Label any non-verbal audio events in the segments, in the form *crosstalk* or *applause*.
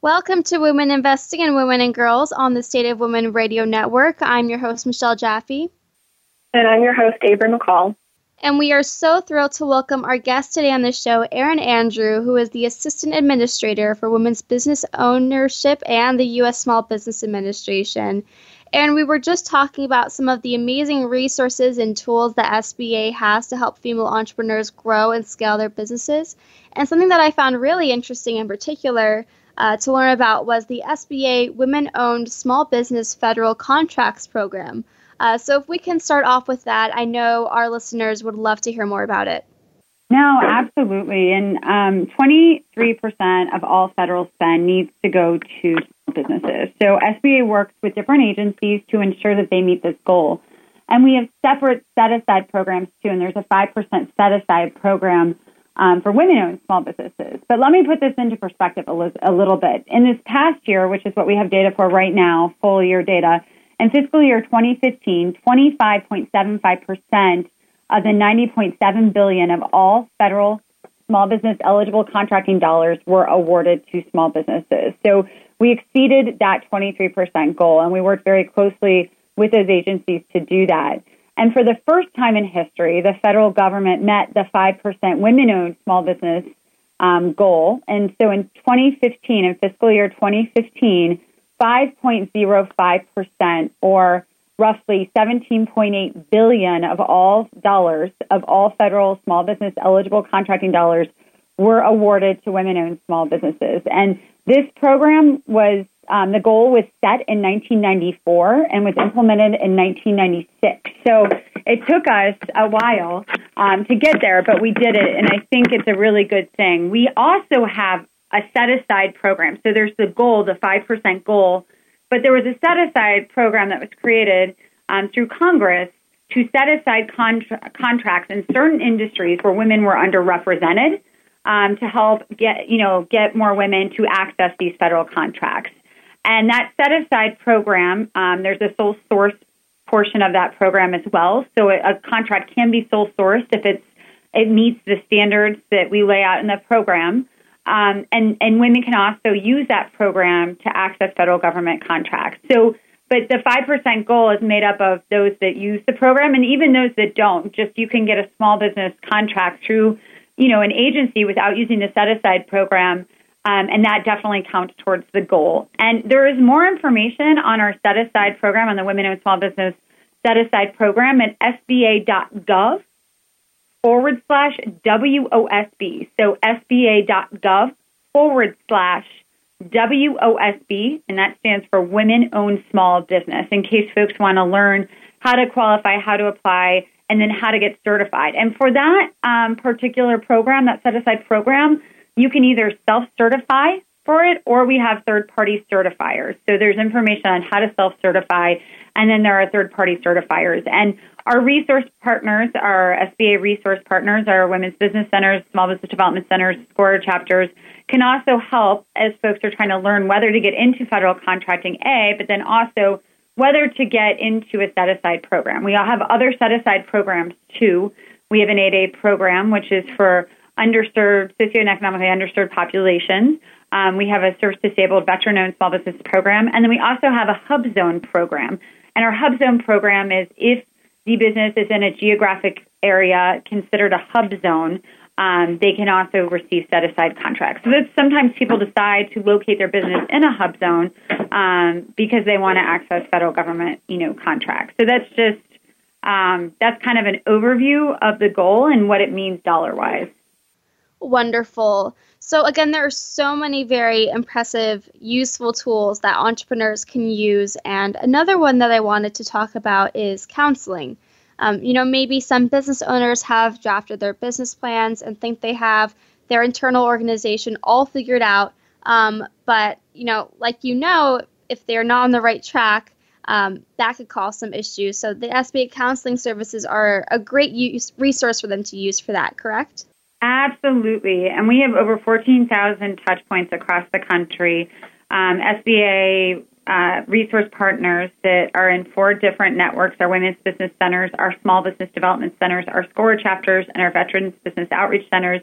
Welcome to Women Investing in Women and Girls on the State of Women Radio Network. I'm your host, Michelle Jaffe. And I'm your host, Avery McCall. And we are so thrilled to welcome our guest today on the show, Erin Andrew, who is the Assistant Administrator for Women's Business Ownership and the U.S. Small Business Administration. And we were just talking about some of the amazing resources and tools that SBA has to help female entrepreneurs grow and scale their businesses. And something that I found really interesting in particular uh, to learn about was the SBA Women Owned Small Business Federal Contracts Program. Uh, so, if we can start off with that, I know our listeners would love to hear more about it. No, absolutely. And um, 23% of all federal spend needs to go to businesses. So, SBA works with different agencies to ensure that they meet this goal. And we have separate set aside programs too, and there's a 5% set aside program um, for women owned small businesses. But let me put this into perspective a, li- a little bit. In this past year, which is what we have data for right now, full year data, in fiscal year 2015, 25.75% of the 90.7 billion of all federal small business eligible contracting dollars were awarded to small businesses. So we exceeded that 23% goal and we worked very closely with those agencies to do that. And for the first time in history, the federal government met the 5% women owned small business um, goal. And so in 2015, in fiscal year 2015, 5.05% or roughly 17.8 billion of all dollars of all federal small business eligible contracting dollars were awarded to women owned small businesses. And this program was um, the goal was set in 1994 and was implemented in 1996. So it took us a while um, to get there, but we did it, and I think it's a really good thing. We also have a set aside program. So there's the goal, the 5% goal, but there was a set aside program that was created um, through Congress to set aside contra- contracts in certain industries where women were underrepresented um, to help get you know get more women to access these federal contracts. And that set aside program, um, there's a sole source portion of that program as well. So a, contract can be sole sourced if it's it meets the standards that we lay out in the program. Um, and, and women can also use that program to access federal government contracts. So, but the 5% goal is made up of those that use the program and even those that don't. Just you can get a small business contract through, you know, an agency without using the set aside program. Um, and that definitely counts towards the goal. And there is more information on our set aside program on the Women Owned Small Business Set Aside program at sba.gov forward slash WOSB. So SBA.gov forward slash WOSB, and that stands for Women Owned Small Business, in case folks want to learn how to qualify, how to apply, and then how to get certified. And for that um, particular program, that set aside program, you can either self certify for it or we have third party certifiers. So there's information on how to self certify, and then there are third party certifiers. And our resource partners, our SBA resource partners, our women's business centers, small business development centers, SCORE chapters, can also help as folks are trying to learn whether to get into federal contracting A, but then also whether to get into a set aside program. We all have other set aside programs too. We have an 8A program, which is for underserved, socioeconomically underserved populations. Um, we have a service disabled veteran owned small business program. And then we also have a hub zone program. And our hub zone program is if the business is in a geographic area considered a hub zone, um, they can also receive set aside contracts. So that sometimes people decide to locate their business in a hub zone um, because they want to access federal government, you know, contracts. So that's just um, that's kind of an overview of the goal and what it means dollar wise. Wonderful. So, again, there are so many very impressive, useful tools that entrepreneurs can use. And another one that I wanted to talk about is counseling. Um, you know, maybe some business owners have drafted their business plans and think they have their internal organization all figured out. Um, but, you know, like you know, if they're not on the right track, um, that could cause some issues. So the SBA counseling services are a great use, resource for them to use for that, correct? Absolutely. And we have over 14,000 touch points across the country. Um, SBA uh, resource partners that are in four different networks our women's business centers, our small business development centers, our SCORE chapters, and our veterans business outreach centers.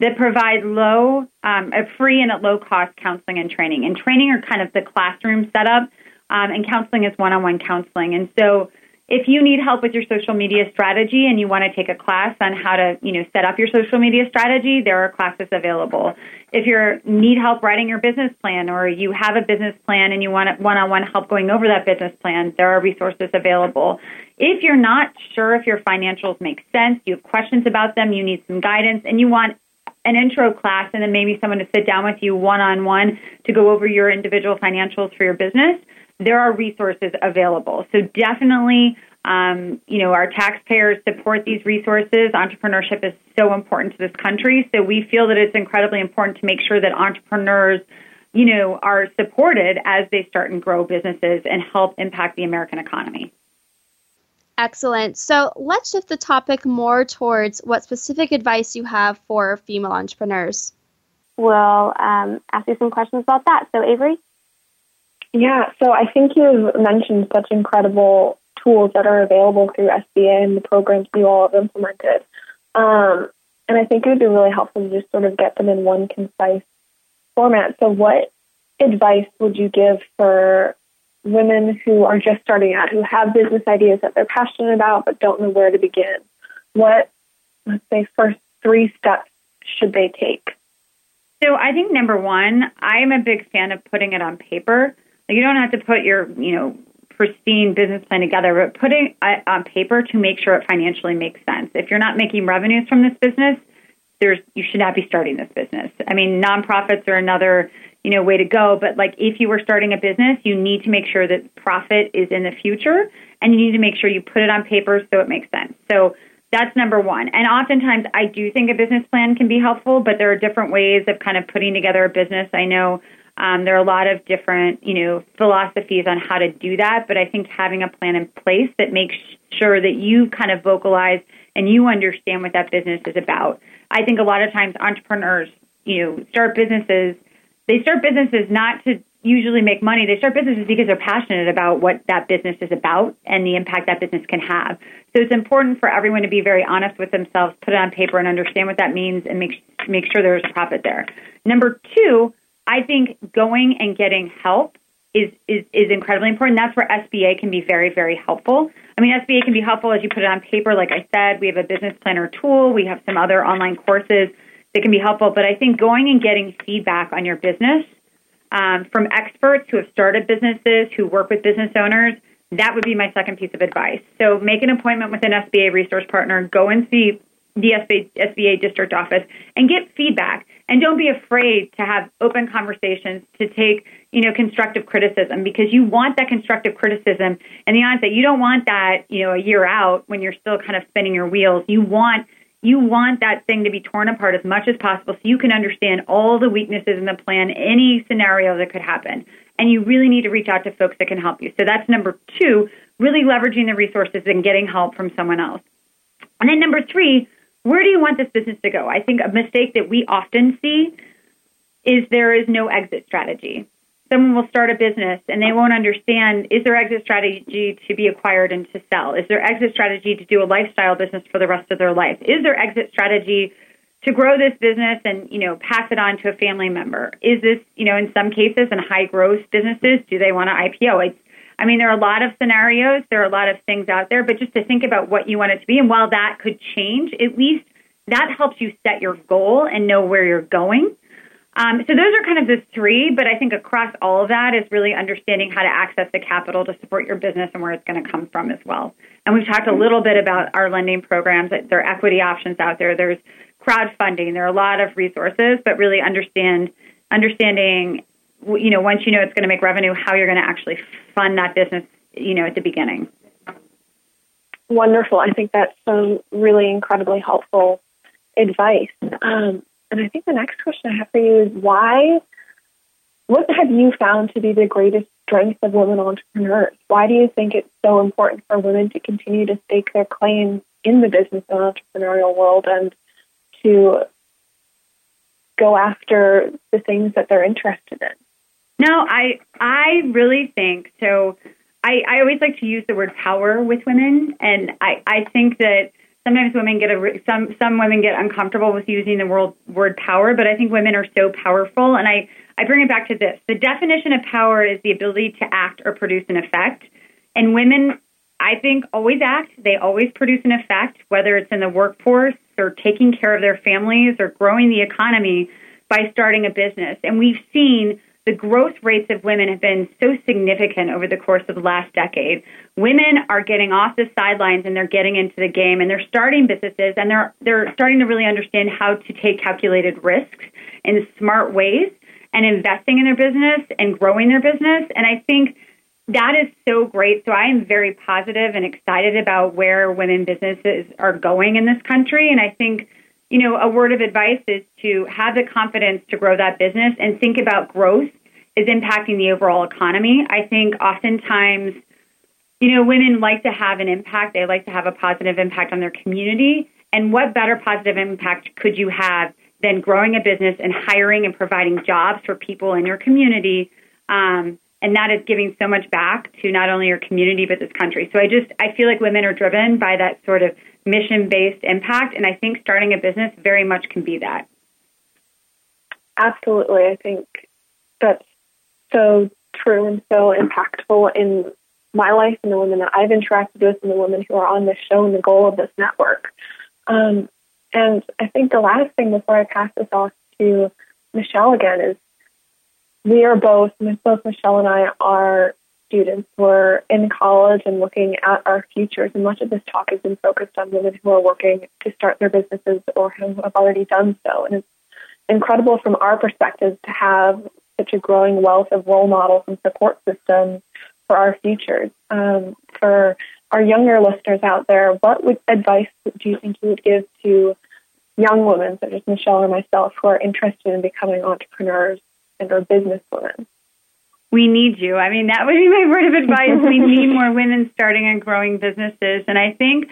that provide low, um, free and at low cost counseling and training. And training are kind of the classroom setup, um, and counseling is one on one counseling. And so if you need help with your social media strategy and you want to take a class on how to, you know, set up your social media strategy, there are classes available. If you need help writing your business plan or you have a business plan and you want one-on-one help going over that business plan, there are resources available. If you're not sure if your financials make sense, you have questions about them, you need some guidance and you want an intro class and then maybe someone to sit down with you one-on-one to go over your individual financials for your business, there are resources available. So definitely, um, you know, our taxpayers support these resources. Entrepreneurship is so important to this country. So we feel that it's incredibly important to make sure that entrepreneurs, you know, are supported as they start and grow businesses and help impact the American economy. Excellent. So let's shift the topic more towards what specific advice you have for female entrepreneurs. We'll um, ask you some questions about that. So, Avery? Yeah, so I think you've mentioned such incredible tools that are available through SBA and the programs you all have implemented. Um, and I think it would be really helpful to just sort of get them in one concise format. So, what advice would you give for women who are just starting out, who have business ideas that they're passionate about but don't know where to begin? What, let's say, first three steps should they take? So, I think number one, I am a big fan of putting it on paper you don't have to put your, you know, pristine business plan together, but putting it uh, on paper to make sure it financially makes sense. If you're not making revenues from this business, there's you should not be starting this business. I mean, nonprofits are another, you know, way to go, but like if you were starting a business, you need to make sure that profit is in the future and you need to make sure you put it on paper so it makes sense. So that's number one. And oftentimes I do think a business plan can be helpful, but there are different ways of kind of putting together a business. I know um, there are a lot of different, you know, philosophies on how to do that, but I think having a plan in place that makes sure that you kind of vocalize and you understand what that business is about. I think a lot of times entrepreneurs, you know, start businesses. They start businesses not to usually make money. They start businesses because they're passionate about what that business is about and the impact that business can have. So it's important for everyone to be very honest with themselves, put it on paper, and understand what that means, and make make sure there's profit there. Number two, I think going and getting help is, is, is incredibly important. That's where SBA can be very, very helpful. I mean, SBA can be helpful as you put it on paper. Like I said, we have a business planner tool. We have some other online courses that can be helpful. But I think going and getting feedback on your business um, from experts who have started businesses, who work with business owners, that would be my second piece of advice. So make an appointment with an SBA resource partner. Go and see the SBA, SBA district office and get feedback. And don't be afraid to have open conversations, to take, you know, constructive criticism because you want that constructive criticism. And the that you don't want that, you know, a year out when you're still kind of spinning your wheels. You want you want that thing to be torn apart as much as possible so you can understand all the weaknesses in the plan, any scenario that could happen. And you really need to reach out to folks that can help you. So that's number two, really leveraging the resources and getting help from someone else. And then number three, where do you want this business to go? I think a mistake that we often see is there is no exit strategy. Someone will start a business and they won't understand is there exit strategy to be acquired and to sell? Is there exit strategy to do a lifestyle business for the rest of their life? Is there exit strategy to grow this business and, you know, pass it on to a family member? Is this, you know, in some cases in high growth businesses, do they want to IPO? It's I mean, there are a lot of scenarios, there are a lot of things out there, but just to think about what you want it to be, and while that could change, at least that helps you set your goal and know where you're going. Um, so those are kind of the three, but I think across all of that is really understanding how to access the capital to support your business and where it's going to come from as well. And we've talked a little bit about our lending programs. There are equity options out there. There's crowdfunding. There are a lot of resources, but really understand understanding you know, once you know it's going to make revenue, how you're going to actually fund that business, you know, at the beginning. Wonderful. I think that's some really incredibly helpful advice. Um, and I think the next question I have for you is why, what have you found to be the greatest strength of women entrepreneurs? Why do you think it's so important for women to continue to stake their claim in the business and entrepreneurial world and to go after the things that they're interested in? No, I I really think so. I, I always like to use the word power with women, and I, I think that sometimes women get a some some women get uncomfortable with using the word word power, but I think women are so powerful, and I I bring it back to this: the definition of power is the ability to act or produce an effect, and women. I think always act. They always produce an effect, whether it's in the workforce or taking care of their families or growing the economy by starting a business. And we've seen the growth rates of women have been so significant over the course of the last decade. Women are getting off the sidelines and they're getting into the game and they're starting businesses and they're they're starting to really understand how to take calculated risks in smart ways and investing in their business and growing their business. And I think that is so great. So I am very positive and excited about where women businesses are going in this country. And I think you know, a word of advice is to have the confidence to grow that business and think about growth is impacting the overall economy. I think oftentimes, you know, women like to have an impact. They like to have a positive impact on their community. And what better positive impact could you have than growing a business and hiring and providing jobs for people in your community? Um, and that is giving so much back to not only your community but this country. So I just I feel like women are driven by that sort of mission based impact, and I think starting a business very much can be that. Absolutely, I think that's so true and so impactful in my life and the women that I've interacted with and the women who are on this show and the goal of this network. Um, and I think the last thing before I pass this off to Michelle again is we are both, both Michelle and I are students. We're in college and looking at our futures, and much of this talk has been focused on women who are working to start their businesses or who have already done so. And it's incredible from our perspective to have such a growing wealth of role models and support systems for our futures. Um, for our younger listeners out there, what would advice do you think you would give to young women such as Michelle or myself who are interested in becoming entrepreneurs and or businesswomen? We need you. I mean, that would be my word of advice. we *laughs* need more women starting and growing businesses, and I think.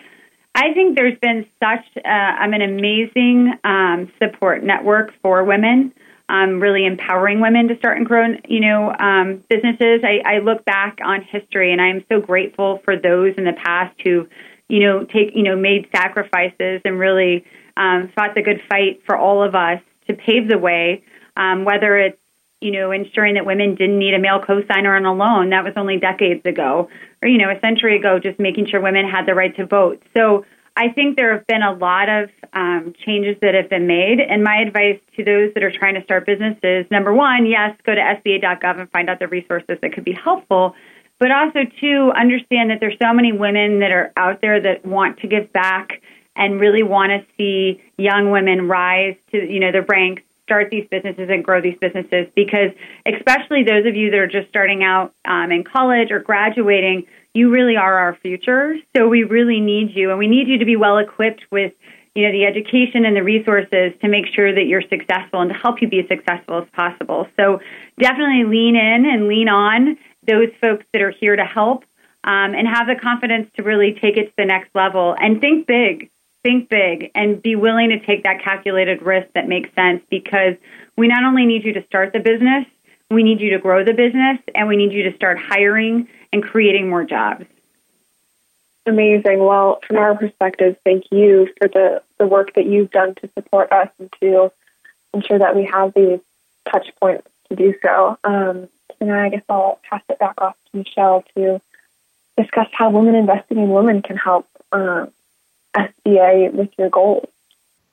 I think there's been such uh, I'm an amazing um, support network for women, um, really empowering women to start and grow, you know, um, businesses. I, I look back on history, and I'm so grateful for those in the past who, you know, take you know made sacrifices and really um, fought the good fight for all of us to pave the way. Um, whether it's you know, ensuring that women didn't need a male cosigner on a loan. That was only decades ago. Or, you know, a century ago, just making sure women had the right to vote. So I think there have been a lot of um, changes that have been made. And my advice to those that are trying to start businesses number one, yes, go to SBA.gov and find out the resources that could be helpful. But also, two, understand that there's so many women that are out there that want to give back and really want to see young women rise to, you know, the ranks start these businesses and grow these businesses because especially those of you that are just starting out um, in college or graduating you really are our future. So we really need you and we need you to be well equipped with you know the education and the resources to make sure that you're successful and to help you be as successful as possible. So definitely lean in and lean on those folks that are here to help um, and have the confidence to really take it to the next level. And think big think big and be willing to take that calculated risk that makes sense because we not only need you to start the business, we need you to grow the business and we need you to start hiring and creating more jobs. Amazing. Well, from our perspective, thank you for the, the work that you've done to support us and to ensure that we have these touch points to do so. Um, and I guess I'll pass it back off to Michelle to discuss how women investing in women can help uh, SBA with your goals.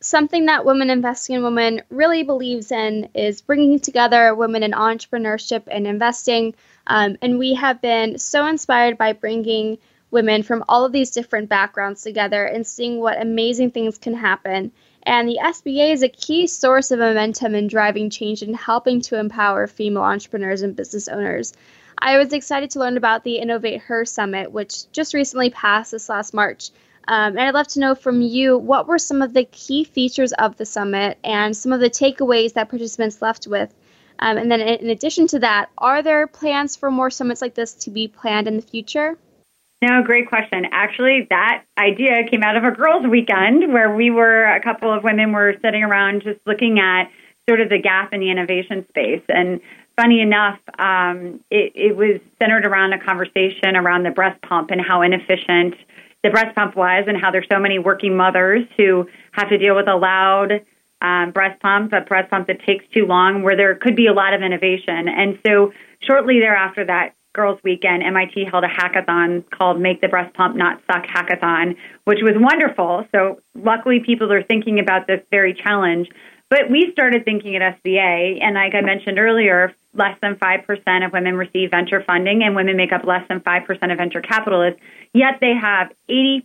Something that Women Investing in Women really believes in is bringing together women in entrepreneurship and investing. Um, and we have been so inspired by bringing women from all of these different backgrounds together and seeing what amazing things can happen. And the SBA is a key source of momentum in driving change and helping to empower female entrepreneurs and business owners. I was excited to learn about the Innovate Her Summit, which just recently passed this last March. Um, and I'd love to know from you what were some of the key features of the summit and some of the takeaways that participants left with. Um, and then, in addition to that, are there plans for more summits like this to be planned in the future? No, great question. Actually, that idea came out of a girls' weekend where we were, a couple of women were sitting around just looking at sort of the gap in the innovation space. And funny enough, um, it, it was centered around a conversation around the breast pump and how inefficient the breast pump was and how there's so many working mothers who have to deal with a loud um, breast pump, a breast pump that takes too long, where there could be a lot of innovation. And so shortly thereafter that Girls Weekend, MIT held a hackathon called Make the Breast Pump Not Suck Hackathon, which was wonderful. So luckily people are thinking about this very challenge. But we started thinking at SBA, and like I mentioned earlier, less than 5% of women receive venture funding, and women make up less than 5% of venture capitalists, yet they have 80%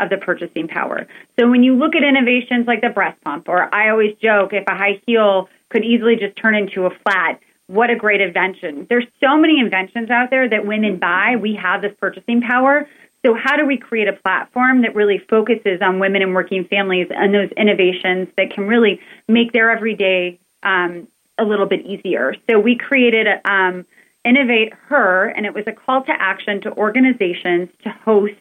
of the purchasing power. So when you look at innovations like the breast pump, or I always joke if a high heel could easily just turn into a flat, what a great invention. There's so many inventions out there that women buy. We have this purchasing power. So, how do we create a platform that really focuses on women and working families and those innovations that can really make their everyday um, a little bit easier? So, we created um, Innovate Her, and it was a call to action to organizations to host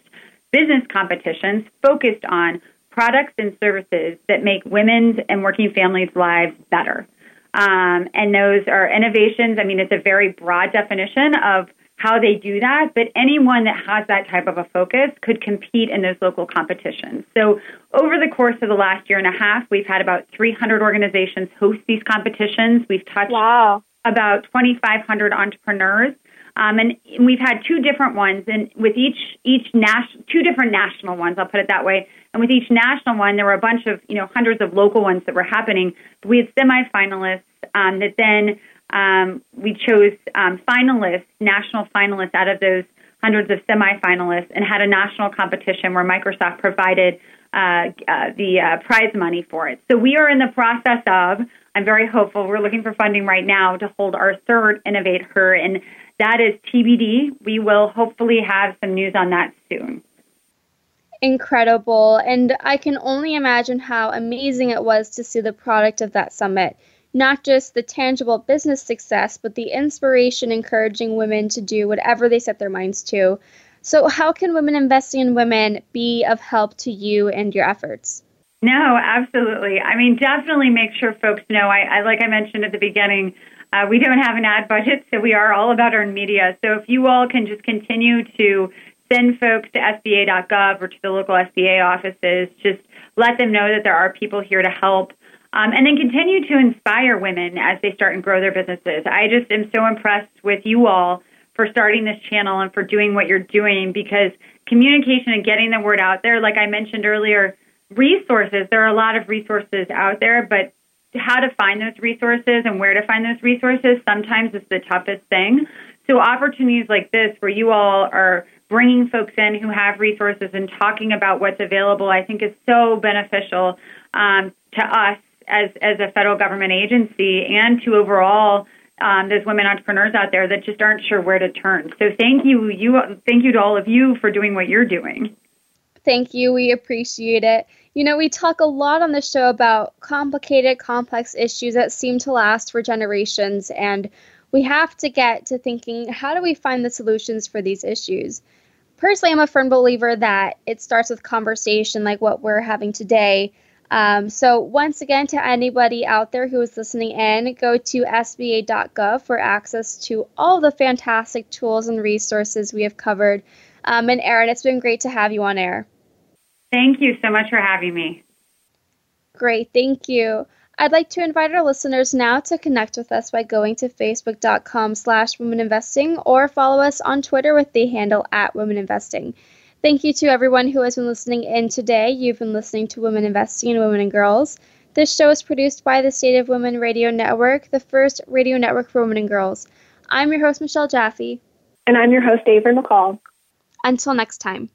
business competitions focused on products and services that make women's and working families' lives better. Um, and those are innovations. I mean, it's a very broad definition of how they do that, but anyone that has that type of a focus could compete in those local competitions. So, over the course of the last year and a half, we've had about 300 organizations host these competitions. We've touched wow. about 2,500 entrepreneurs. Um, and we've had two different ones, and with each each national, two different national ones. I'll put it that way. And with each national one, there were a bunch of you know hundreds of local ones that were happening. We had semifinalists um, that then um, we chose um, finalists, national finalists out of those hundreds of semifinalists, and had a national competition where Microsoft provided uh, uh, the uh, prize money for it. So we are in the process of. I'm very hopeful. We're looking for funding right now to hold our third Innovate Her, and that is TBD. We will hopefully have some news on that soon. Incredible. And I can only imagine how amazing it was to see the product of that summit not just the tangible business success, but the inspiration encouraging women to do whatever they set their minds to. So, how can women investing in women be of help to you and your efforts? No, absolutely. I mean, definitely make sure folks know. I, I like I mentioned at the beginning, uh, we don't have an ad budget, so we are all about earned media. So if you all can just continue to send folks to SBA.gov or to the local SBA offices, just let them know that there are people here to help. Um, and then continue to inspire women as they start and grow their businesses. I just am so impressed with you all for starting this channel and for doing what you're doing because communication and getting the word out there, like I mentioned earlier, resources, there are a lot of resources out there, but how to find those resources and where to find those resources sometimes is the toughest thing. So opportunities like this where you all are bringing folks in who have resources and talking about what's available, I think is so beneficial um, to us as as a federal government agency and to overall um, those women entrepreneurs out there that just aren't sure where to turn. So thank you, you thank you to all of you for doing what you're doing. Thank you. We appreciate it. You know, we talk a lot on the show about complicated, complex issues that seem to last for generations, and we have to get to thinking how do we find the solutions for these issues? Personally, I'm a firm believer that it starts with conversation like what we're having today um, so, once again, to anybody out there who is listening in, go to SBA.gov for access to all the fantastic tools and resources we have covered. Um, and, Erin, it's been great to have you on air. Thank you so much for having me. Great, thank you. I'd like to invite our listeners now to connect with us by going to facebook.com slash womeninvesting or follow us on Twitter with the handle at womeninvesting. Thank you to everyone who has been listening in today. You've been listening to Women Investing in Women and Girls. This show is produced by the State of Women Radio Network, the first radio network for women and girls. I'm your host, Michelle Jaffe. And I'm your host, Avery McCall. Until next time.